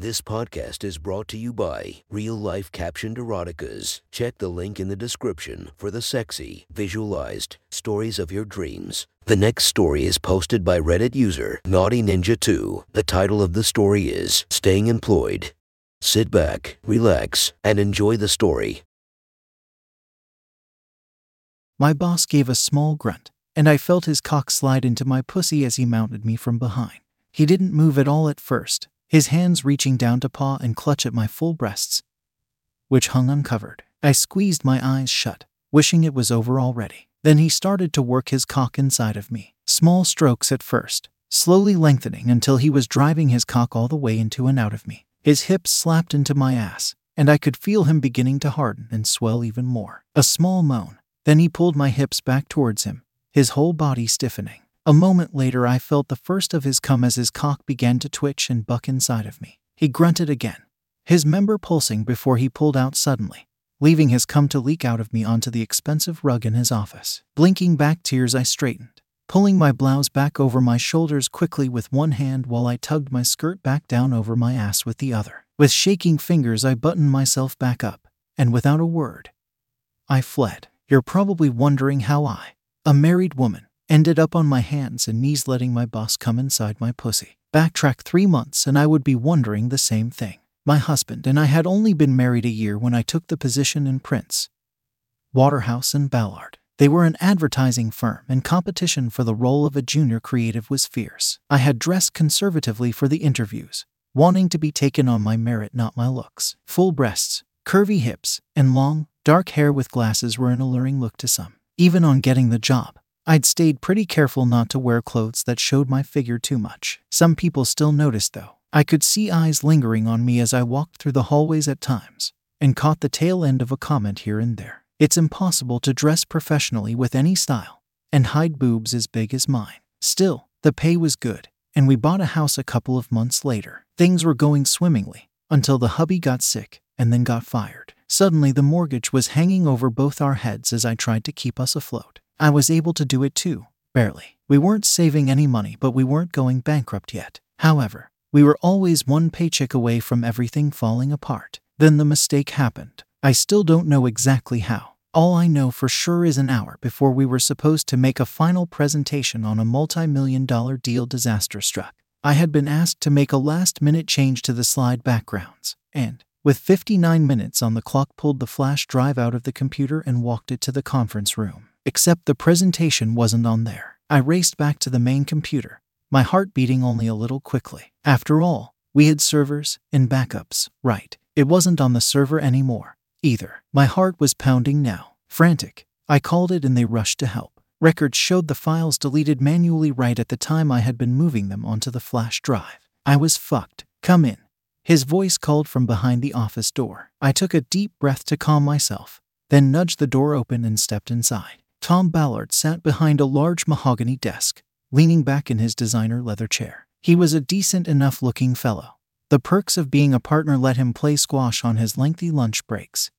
This podcast is brought to you by Real Life Captioned Eroticas. Check the link in the description for the sexy, visualized stories of your dreams. The next story is posted by Reddit user Naughty Ninja 2. The title of the story is Staying Employed. Sit back, relax, and enjoy the story. My boss gave a small grunt, and I felt his cock slide into my pussy as he mounted me from behind. He didn't move at all at first, his hands reaching down to paw and clutch at my full breasts, which hung uncovered. I squeezed my eyes shut, wishing it was over already. Then he started to work his cock inside of me, small strokes at first, slowly lengthening until he was driving his cock all the way into and out of me. His hips slapped into my ass, and I could feel him beginning to harden and swell even more. A small moan. Then he pulled my hips back towards him, his whole body stiffening. A moment later, I felt the first of his cum as his cock began to twitch and buck inside of me. He grunted again, his member pulsing before he pulled out suddenly, leaving his cum to leak out of me onto the expensive rug in his office. Blinking back tears, I straightened, pulling my blouse back over my shoulders quickly with one hand while I tugged my skirt back down over my ass with the other. With shaking fingers, I buttoned myself back up, and without a word, I fled. You're probably wondering how I, a married woman, ended up on my hands and knees letting my boss come inside my pussy. Backtrack three months and I would be wondering the same thing. My husband and I had only been married a year when I took the position in Prince, Waterhouse, and Ballard. They were an advertising firm, and competition for the role of a junior creative was fierce. I had dressed conservatively for the interviews, wanting to be taken on my merit, not my looks. Full breasts, curvy hips, and long, dark hair with glasses were an alluring look to some. Even on getting the job, I'd stayed pretty careful not to wear clothes that showed my figure too much. Some people still noticed, though. I could see eyes lingering on me as I walked through the hallways at times, and caught the tail end of a comment here and there. It's impossible to dress professionally with any style and hide boobs as big as mine. Still, the pay was good, and we bought a house a couple of months later. Things were going swimmingly until the hubby got sick and then got fired. Suddenly, the mortgage was hanging over both our heads as I tried to keep us afloat. I was able to do it too, barely. We weren't saving any money, but we weren't going bankrupt yet. However, we were always one paycheck away from everything falling apart. Then the mistake happened. I still don't know exactly how. All I know for sure is an hour before we were supposed to make a final presentation on a multi million dollar deal, disaster struck. I had been asked to make a last minute change to the slide backgrounds, and, with 59 minutes on the clock, pulled the flash drive out of the computer and walked it to the conference room except the presentation wasn't on there. I raced back to the main computer, my heart beating only a little quickly. After all, we had servers and backups, right? It wasn't on the server anymore, either. My heart was pounding now. Frantic, I called it and they rushed to help. Records showed the files deleted manually right at the time I had been moving them onto the flash drive. I was fucked. Come in. His voice called from behind the office door. I took a deep breath to calm myself, then nudged the door open and stepped inside. Tom Ballard sat behind a large mahogany desk, leaning back in his designer leather chair. He was a decent enough looking fellow. The perks of being a partner let him play squash on his lengthy lunch breaks.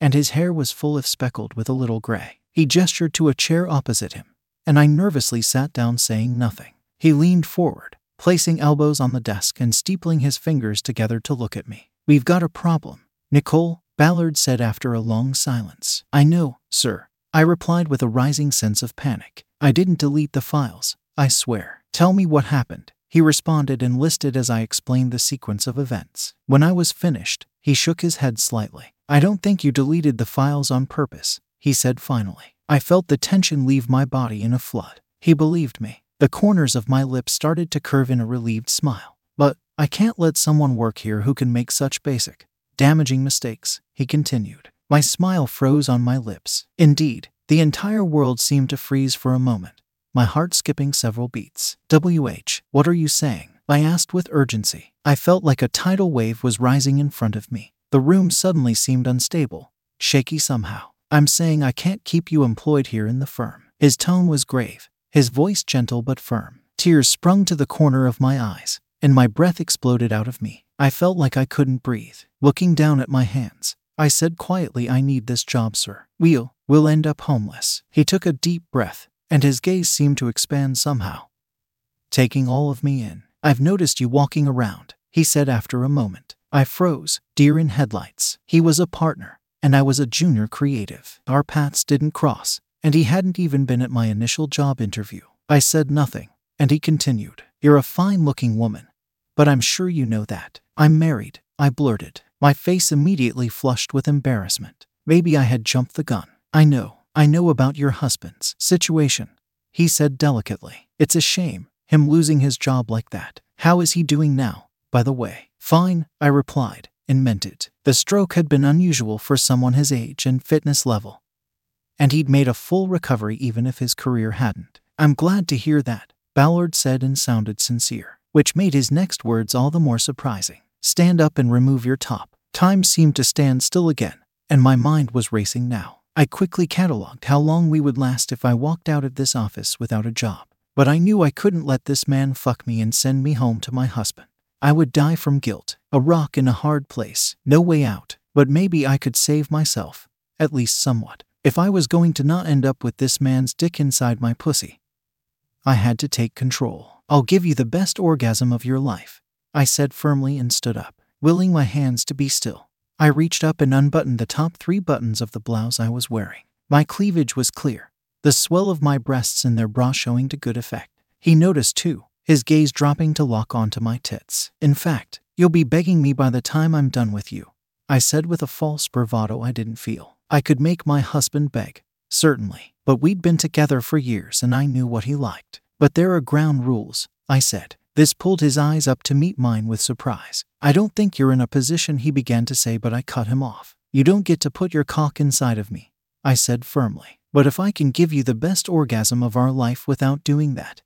And his hair was full of speckled with a little gray. He gestured to a chair opposite him, and I nervously sat down, saying nothing. He leaned forward, placing elbows on the desk and steepling his fingers together to look at me. We've got a problem, Nicole, Ballard said after a long silence. I know, sir, I replied with a rising sense of panic. I didn't delete the files, I swear. Tell me what happened. He responded and listed as I explained the sequence of events. When I was finished, he shook his head slightly. I don't think you deleted the files on purpose, he said finally. I felt the tension leave my body in a flood. He believed me. The corners of my lips started to curve in a relieved smile. But I can't let someone work here who can make such basic, damaging mistakes, he continued. My smile froze on my lips. Indeed, the entire world seemed to freeze for a moment, my heart skipping several beats. WH, what are you saying? I asked with urgency. I felt like a tidal wave was rising in front of me. The room suddenly seemed unstable, shaky somehow. I'm saying I can't keep you employed here in the firm. His tone was grave, his voice gentle but firm. Tears sprung to the corner of my eyes, and my breath exploded out of me. I felt like I couldn't breathe. Looking down at my hands, I said quietly, I need this job, sir. We'll, we'll end up homeless. He took a deep breath, and his gaze seemed to expand somehow, taking all of me in. I've noticed you walking around, he said after a moment. I froze, deer in headlights. He was a partner, and I was a junior creative. Our paths didn't cross, and he hadn't even been at my initial job interview. I said nothing, and he continued, You're a fine looking woman, but I'm sure you know that. I'm married, I blurted, my face immediately flushed with embarrassment. Maybe I had jumped the gun. I know, I know about your husband's situation, he said delicately. It's a shame, him losing his job like that. How is he doing now, by the way? Fine, I replied, and meant it. The stroke had been unusual for someone his age and fitness level. And he'd made a full recovery even if his career hadn't. I'm glad to hear that, Ballard said and sounded sincere, which made his next words all the more surprising. Stand up and remove your top. Time seemed to stand still again, and my mind was racing now. I quickly catalogued how long we would last if I walked out of this office without a job. But I knew I couldn't let this man fuck me and send me home to my husband. I would die from guilt, a rock in a hard place, no way out, but maybe I could save myself, at least somewhat, if I was going to not end up with this man's dick inside my pussy. I had to take control. I'll give you the best orgasm of your life, I said firmly and stood up, willing my hands to be still. I reached up and unbuttoned the top three buttons of the blouse I was wearing. My cleavage was clear, the swell of my breasts in their bra showing to good effect. He noticed too, his gaze dropping to lock onto my tits. In fact, you'll be begging me by the time I'm done with you. I said with a false bravado I didn't feel. I could make my husband beg, certainly, but we'd been together for years and I knew what he liked. But there are ground rules, I said. This pulled his eyes up to meet mine with surprise. I don't think you're in a position, he began to say, but I cut him off. You don't get to put your cock inside of me, I said firmly. But if I can give you the best orgasm of our life without doing that,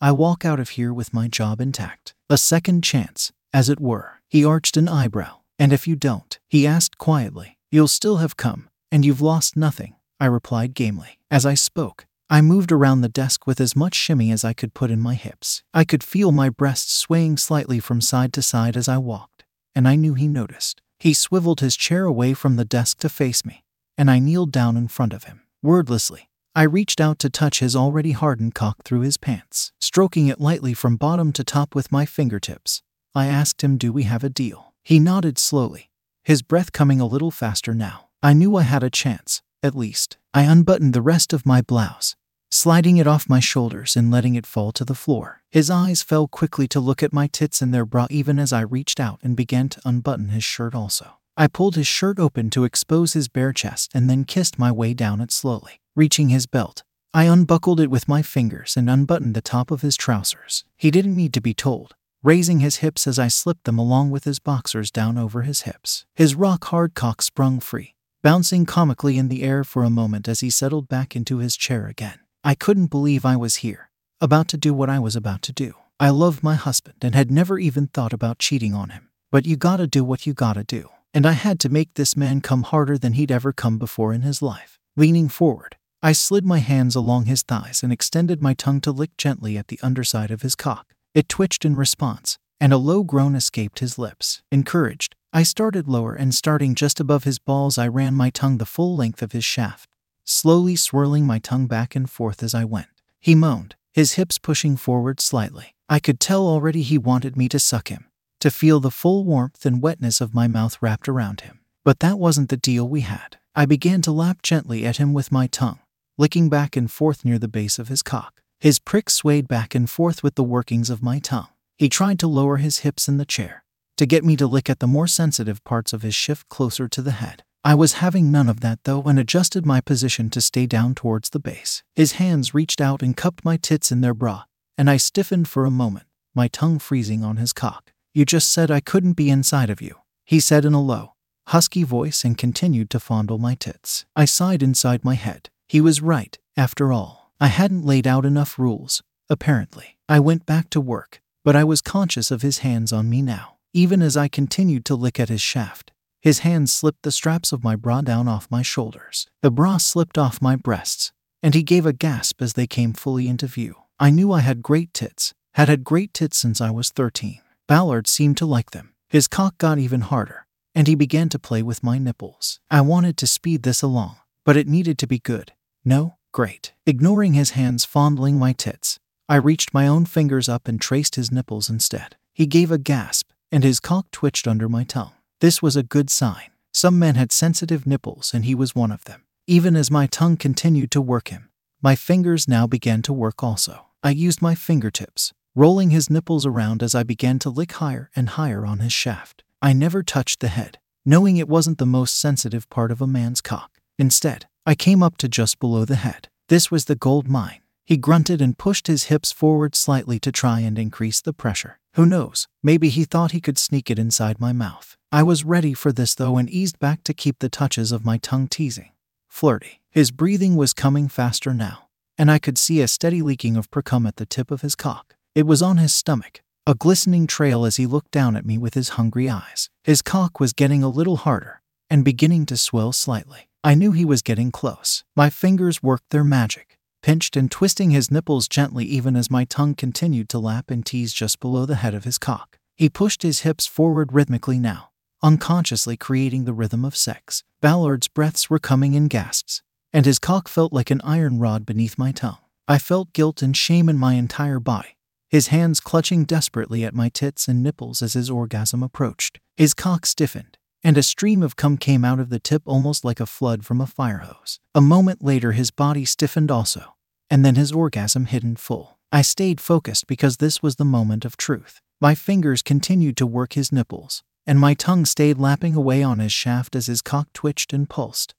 I walk out of here with my job intact. A second chance, as it were. He arched an eyebrow. And if you don't, he asked quietly, you'll still have come, and you've lost nothing, I replied gamely. As I spoke, I moved around the desk with as much shimmy as I could put in my hips. I could feel my breasts swaying slightly from side to side as I walked, and I knew he noticed. He swiveled his chair away from the desk to face me, and I kneeled down in front of him. Wordlessly, I reached out to touch his already hardened cock through his pants, stroking it lightly from bottom to top with my fingertips. I asked him, Do we have a deal? He nodded slowly, his breath coming a little faster now. I knew I had a chance, at least. I unbuttoned the rest of my blouse, sliding it off my shoulders and letting it fall to the floor. His eyes fell quickly to look at my tits and their bra even as I reached out and began to unbutton his shirt also. I pulled his shirt open to expose his bare chest and then kissed my way down it slowly. Reaching his belt, I unbuckled it with my fingers and unbuttoned the top of his trousers. He didn't need to be told, raising his hips as I slipped them along with his boxers down over his hips. His rock hard cock sprung free, bouncing comically in the air for a moment as he settled back into his chair again. I couldn't believe I was here, about to do what I was about to do. I loved my husband and had never even thought about cheating on him. But you gotta do what you gotta do. And I had to make this man come harder than he'd ever come before in his life. Leaning forward, I slid my hands along his thighs and extended my tongue to lick gently at the underside of his cock. It twitched in response, and a low groan escaped his lips. Encouraged, I started lower and starting just above his balls, I ran my tongue the full length of his shaft, slowly swirling my tongue back and forth as I went. He moaned, his hips pushing forward slightly. I could tell already he wanted me to suck him, to feel the full warmth and wetness of my mouth wrapped around him. But that wasn't the deal we had. I began to lap gently at him with my tongue, licking back and forth near the base of his cock. His prick swayed back and forth with the workings of my tongue. He tried to lower his hips in the chair, to get me to lick at the more sensitive parts of his shift closer to the head. I was having none of that though and adjusted my position to stay down towards the base. His hands reached out and cupped my tits in their bra, and I stiffened for a moment, my tongue freezing on his cock. You just said I couldn't be inside of you, he said in a low, husky voice and continued to fondle my tits. I sighed inside my head. He was right, after all. I hadn't laid out enough rules, apparently. I went back to work, but I was conscious of his hands on me now, even as I continued to lick at his shaft. His hands slipped the straps of my bra down off my shoulders. The bra slipped off my breasts, and he gave a gasp as they came fully into view. I knew I had great tits, had had great tits since I was 13. Ballard seemed to like them. His cock got even harder, and he began to play with my nipples. I wanted to speed this along, but it needed to be good. No? Great. Ignoring his hands fondling my tits, I reached my own fingers up and traced his nipples instead. He gave a gasp, and his cock twitched under my tongue. This was a good sign. Some men had sensitive nipples, and he was one of them. Even as my tongue continued to work him, my fingers now began to work also. I used my fingertips, rolling his nipples around as I began to lick higher and higher on his shaft. I never touched the head, knowing it wasn't the most sensitive part of a man's cock. Instead, I came up to just below the head. This was the gold mine. He grunted and pushed his hips forward slightly to try and increase the pressure. Who knows, maybe he thought he could sneak it inside my mouth. I was ready for this though and eased back to keep the touches of my tongue teasing. Flirty. His breathing was coming faster now, and I could see a steady leaking of precum at the tip of his cock. It was on his stomach, a glistening trail as he looked down at me with his hungry eyes. His cock was getting a little harder and beginning to swell slightly. I knew he was getting close. My fingers worked their magic, pinched and twisting his nipples gently even as my tongue continued to lap and tease just below the head of his cock. He pushed his hips forward rhythmically now, unconsciously creating the rhythm of sex. Ballard's breaths were coming in gasps, and his cock felt like an iron rod beneath my tongue. I felt guilt and shame in my entire body, his hands clutching desperately at my tits and nipples as his orgasm approached. His cock stiffened, and a stream of cum came out of the tip almost like a flood from a fire hose. A moment later, his body stiffened also, and then his orgasm hit in full. I stayed focused because this was the moment of truth. My fingers continued to work his nipples, and my tongue stayed lapping away on his shaft as his cock twitched and pulsed,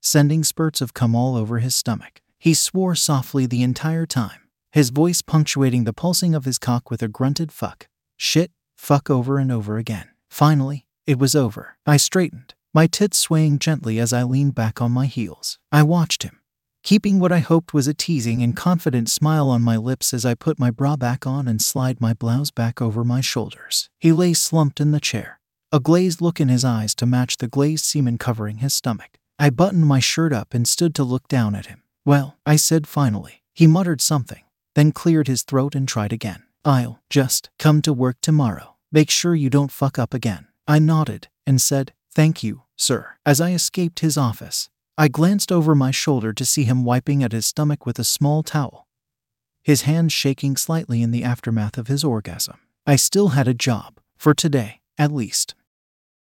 sending spurts of cum all over his stomach. He swore softly the entire time, his voice punctuating the pulsing of his cock with a grunted fuck, shit, fuck over and over again. Finally, it was over. I straightened, my tits swaying gently as I leaned back on my heels. I watched him, keeping what I hoped was a teasing and confident smile on my lips as I put my bra back on and slide my blouse back over my shoulders. He lay slumped in the chair, a glazed look in his eyes to match the glazed semen covering his stomach. I buttoned my shirt up and stood to look down at him. Well, I said finally. He muttered something, then cleared his throat and tried again. I'll just come to work tomorrow. Make sure you don't fuck up again. I nodded and said, Thank you, sir. As I escaped his office, I glanced over my shoulder to see him wiping at his stomach with a small towel, his hands shaking slightly in the aftermath of his orgasm. I still had a job, for today, at least.